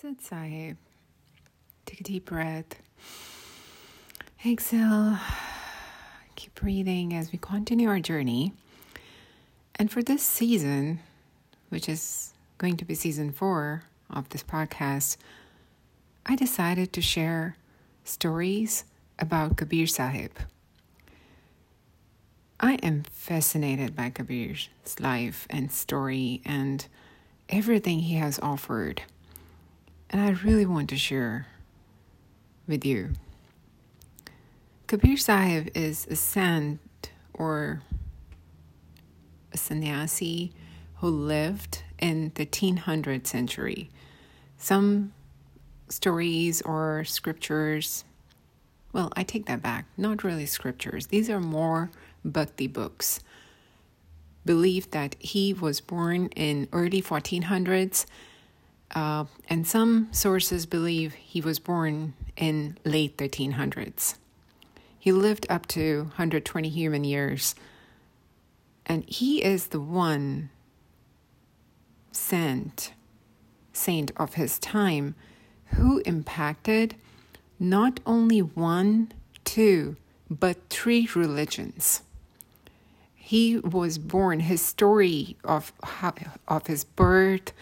Sat Sahib. Take a deep breath. Exhale. Keep breathing as we continue our journey. And for this season, which is going to be season four of this podcast, I decided to share stories about Kabir Sahib. I am fascinated by Kabir's life and story and everything he has offered. And I really want to share with you. Kabir Sahib is a saint or a sannyasi who lived in the 1300th century. Some stories or scriptures, well, I take that back, not really scriptures. These are more bhakti books. Believe that he was born in early 1400s, uh, and some sources believe he was born in late 1300s. He lived up to 120 human years, and he is the one saint, saint of his time who impacted not only one, two, but three religions. He was born, his story of, of his birth,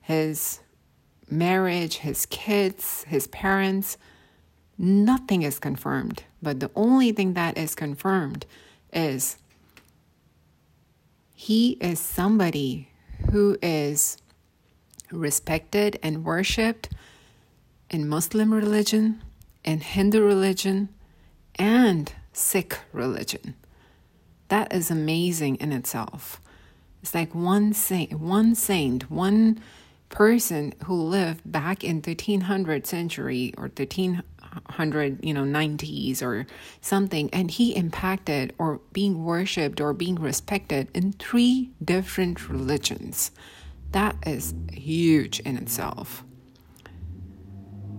his marriage, his kids, his parents, nothing is confirmed. But the only thing that is confirmed is he is somebody who is respected and worshiped in Muslim religion, in Hindu religion, and Sikh religion. That is amazing in itself. It's like one saint, one saint, one person who lived back in 1300th century or 1300 you know 90s or something and he impacted or being worshipped or being respected in three different religions. That is huge in itself.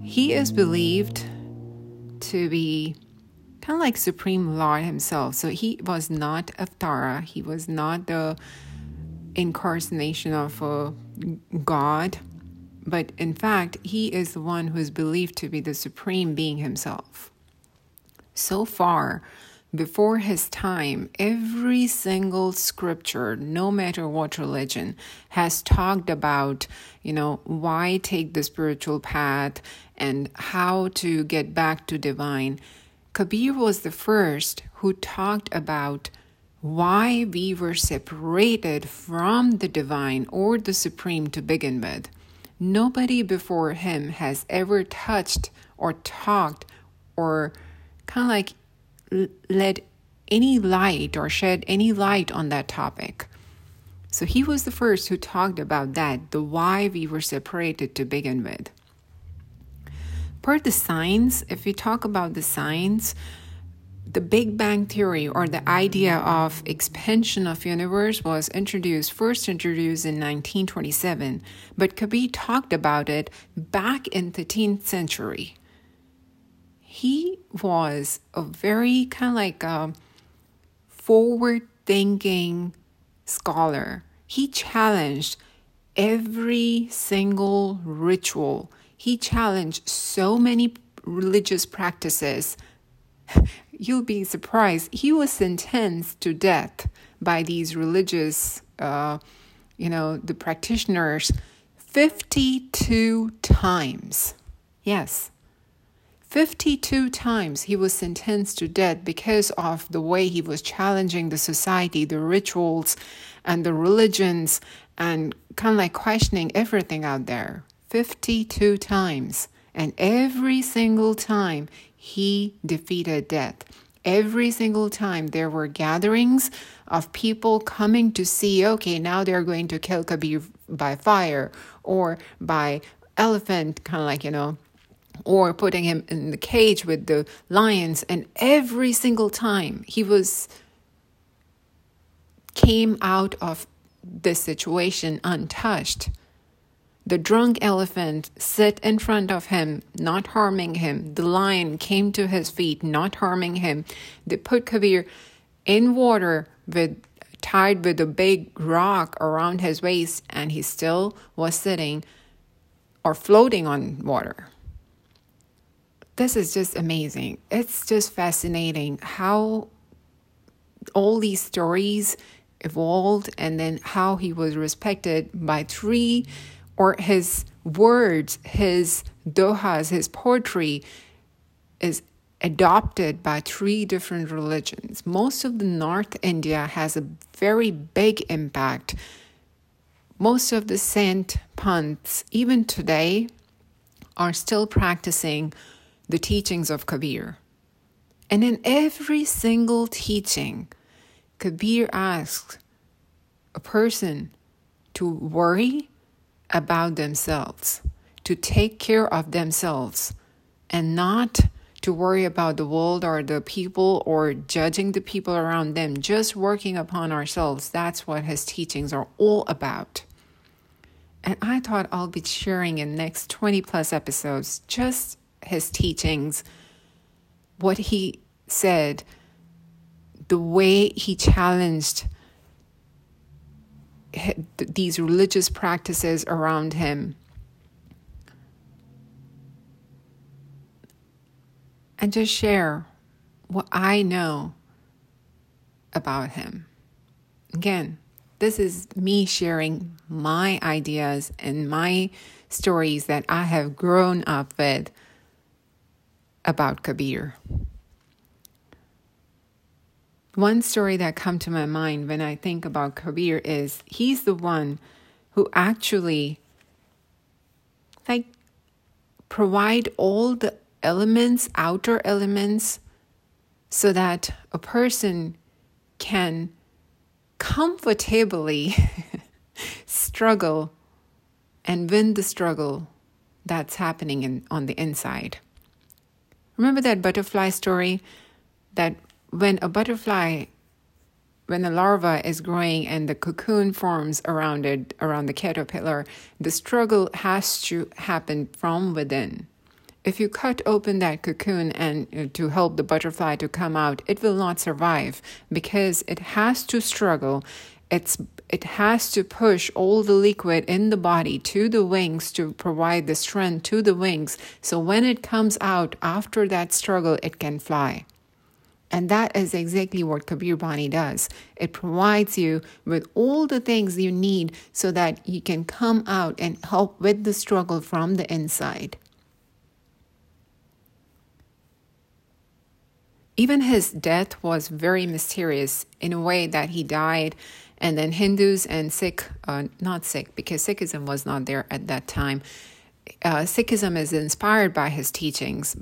He is believed to be kind of like supreme lord himself. So he was not Avatara he was not the incarnation of a God, but in fact, he is the one who is believed to be the supreme being himself. So far, before his time, every single scripture, no matter what religion, has talked about, you know, why take the spiritual path and how to get back to divine. Kabir was the first who talked about why we were separated from the divine or the supreme to begin with. Nobody before him has ever touched or talked or kind of like led any light or shed any light on that topic. So he was the first who talked about that, the why we were separated to begin with. Per the science, if we talk about the science, the Big Bang theory or the idea of expansion of universe was introduced first introduced in 1927 but Kabir talked about it back in 13th century. He was a very kind of like a forward thinking scholar. He challenged every single ritual. He challenged so many religious practices you'll be surprised. He was sentenced to death by these religious, uh, you know, the practitioners 52 times. Yes. 52 times he was sentenced to death because of the way he was challenging the society, the rituals, and the religions, and kind of like questioning everything out there. 52 times. And every single time he defeated death. Every single time there were gatherings of people coming to see, okay, now they're going to kill Kabir by fire or by elephant, kind of like, you know, or putting him in the cage with the lions. And every single time he was came out of this situation untouched. The drunk elephant sit in front of him, not harming him. The lion came to his feet, not harming him. They put Kabir in water with tied with a big rock around his waist, and he still was sitting or floating on water. This is just amazing. It's just fascinating how all these stories evolved and then how he was respected by three or his words, his dohas, his poetry is adopted by three different religions. Most of the North India has a very big impact. Most of the saint punts, even today, are still practicing the teachings of Kabir. And in every single teaching, Kabir asks a person to worry about themselves, to take care of themselves, and not to worry about the world or the people or judging the people around them, just working upon ourselves. That's what his teachings are all about. And I thought I'll be sharing in next 20 plus episodes just his teachings, what he said, the way he challenged these religious practices around him and just share what I know about him. Again, this is me sharing my ideas and my stories that I have grown up with about Kabir. One story that come to my mind when I think about Kabir is he's the one who actually like provide all the elements, outer elements, so that a person can comfortably struggle and win the struggle that's happening in, on the inside. Remember that butterfly story? That when a butterfly, when the larva is growing and the cocoon forms around it, around the caterpillar, the struggle has to happen from within. If you cut open that cocoon and uh, to help the butterfly to come out, it will not survive because it has to struggle. It's it has to push all the liquid in the body to the wings to provide the strength to the wings. So when it comes out after that struggle, it can fly. And that is exactly what Kabir Bani does. It provides you with all the things you need so that you can come out and help with the struggle from the inside. Even his death was very mysterious in a way that he died, and then Hindus and Sikh, uh, not Sikh, because Sikhism was not there at that time. Uh, Sikhism is inspired by his teachings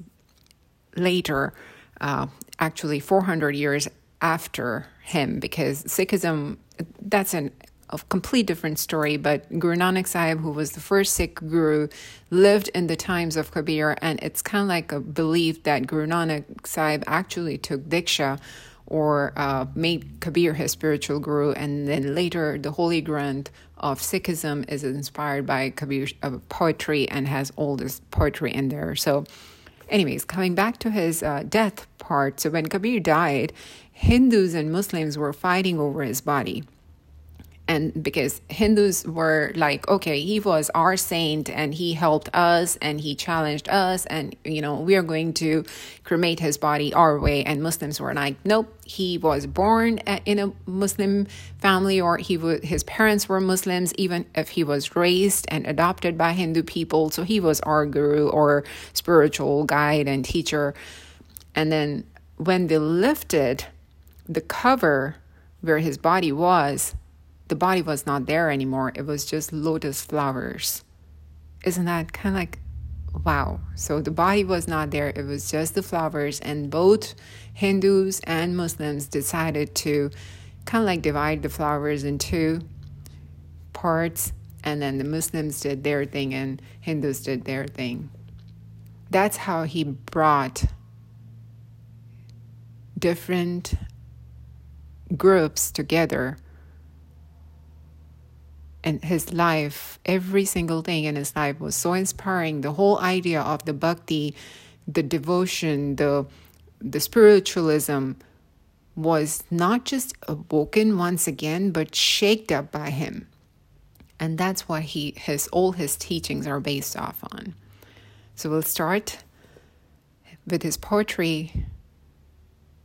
later, uh, actually 400 years after him, because Sikhism, that's an a complete different story, but Guru Nanak Sahib, who was the first Sikh guru, lived in the times of Kabir, and it's kind of like a belief that Guru Nanak Sahib actually took Diksha or uh, made Kabir his spiritual guru, and then later the Holy Granth of Sikhism is inspired by Kabir's uh, poetry and has all this poetry in there. So, anyways, coming back to his uh, death part, so when Kabir died, Hindus and Muslims were fighting over his body and because Hindus were like, okay, he was our saint and he helped us and he challenged us, and you know, we are going to cremate his body our way. And Muslims were like, nope, he was born in a Muslim family or he w- his parents were Muslims, even if he was raised and adopted by Hindu people. So he was our guru or spiritual guide and teacher. And then when they lifted the cover where his body was, the body was not there anymore. It was just lotus flowers. Isn't that kind of like wow? So the body was not there. It was just the flowers, and both Hindus and Muslims decided to kind of like divide the flowers into parts, and then the Muslims did their thing and Hindus did their thing. That's how he brought different groups together and his life, every single thing in his life was so inspiring. The whole idea of the bhakti, the devotion, the the spiritualism was not just awoken once again, but shaked up by him. And that's what he his all his teachings are based off on. So we'll start with his poetry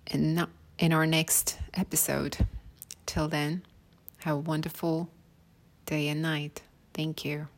in in our next episode. Till then, have a wonderful day and night. Thank you.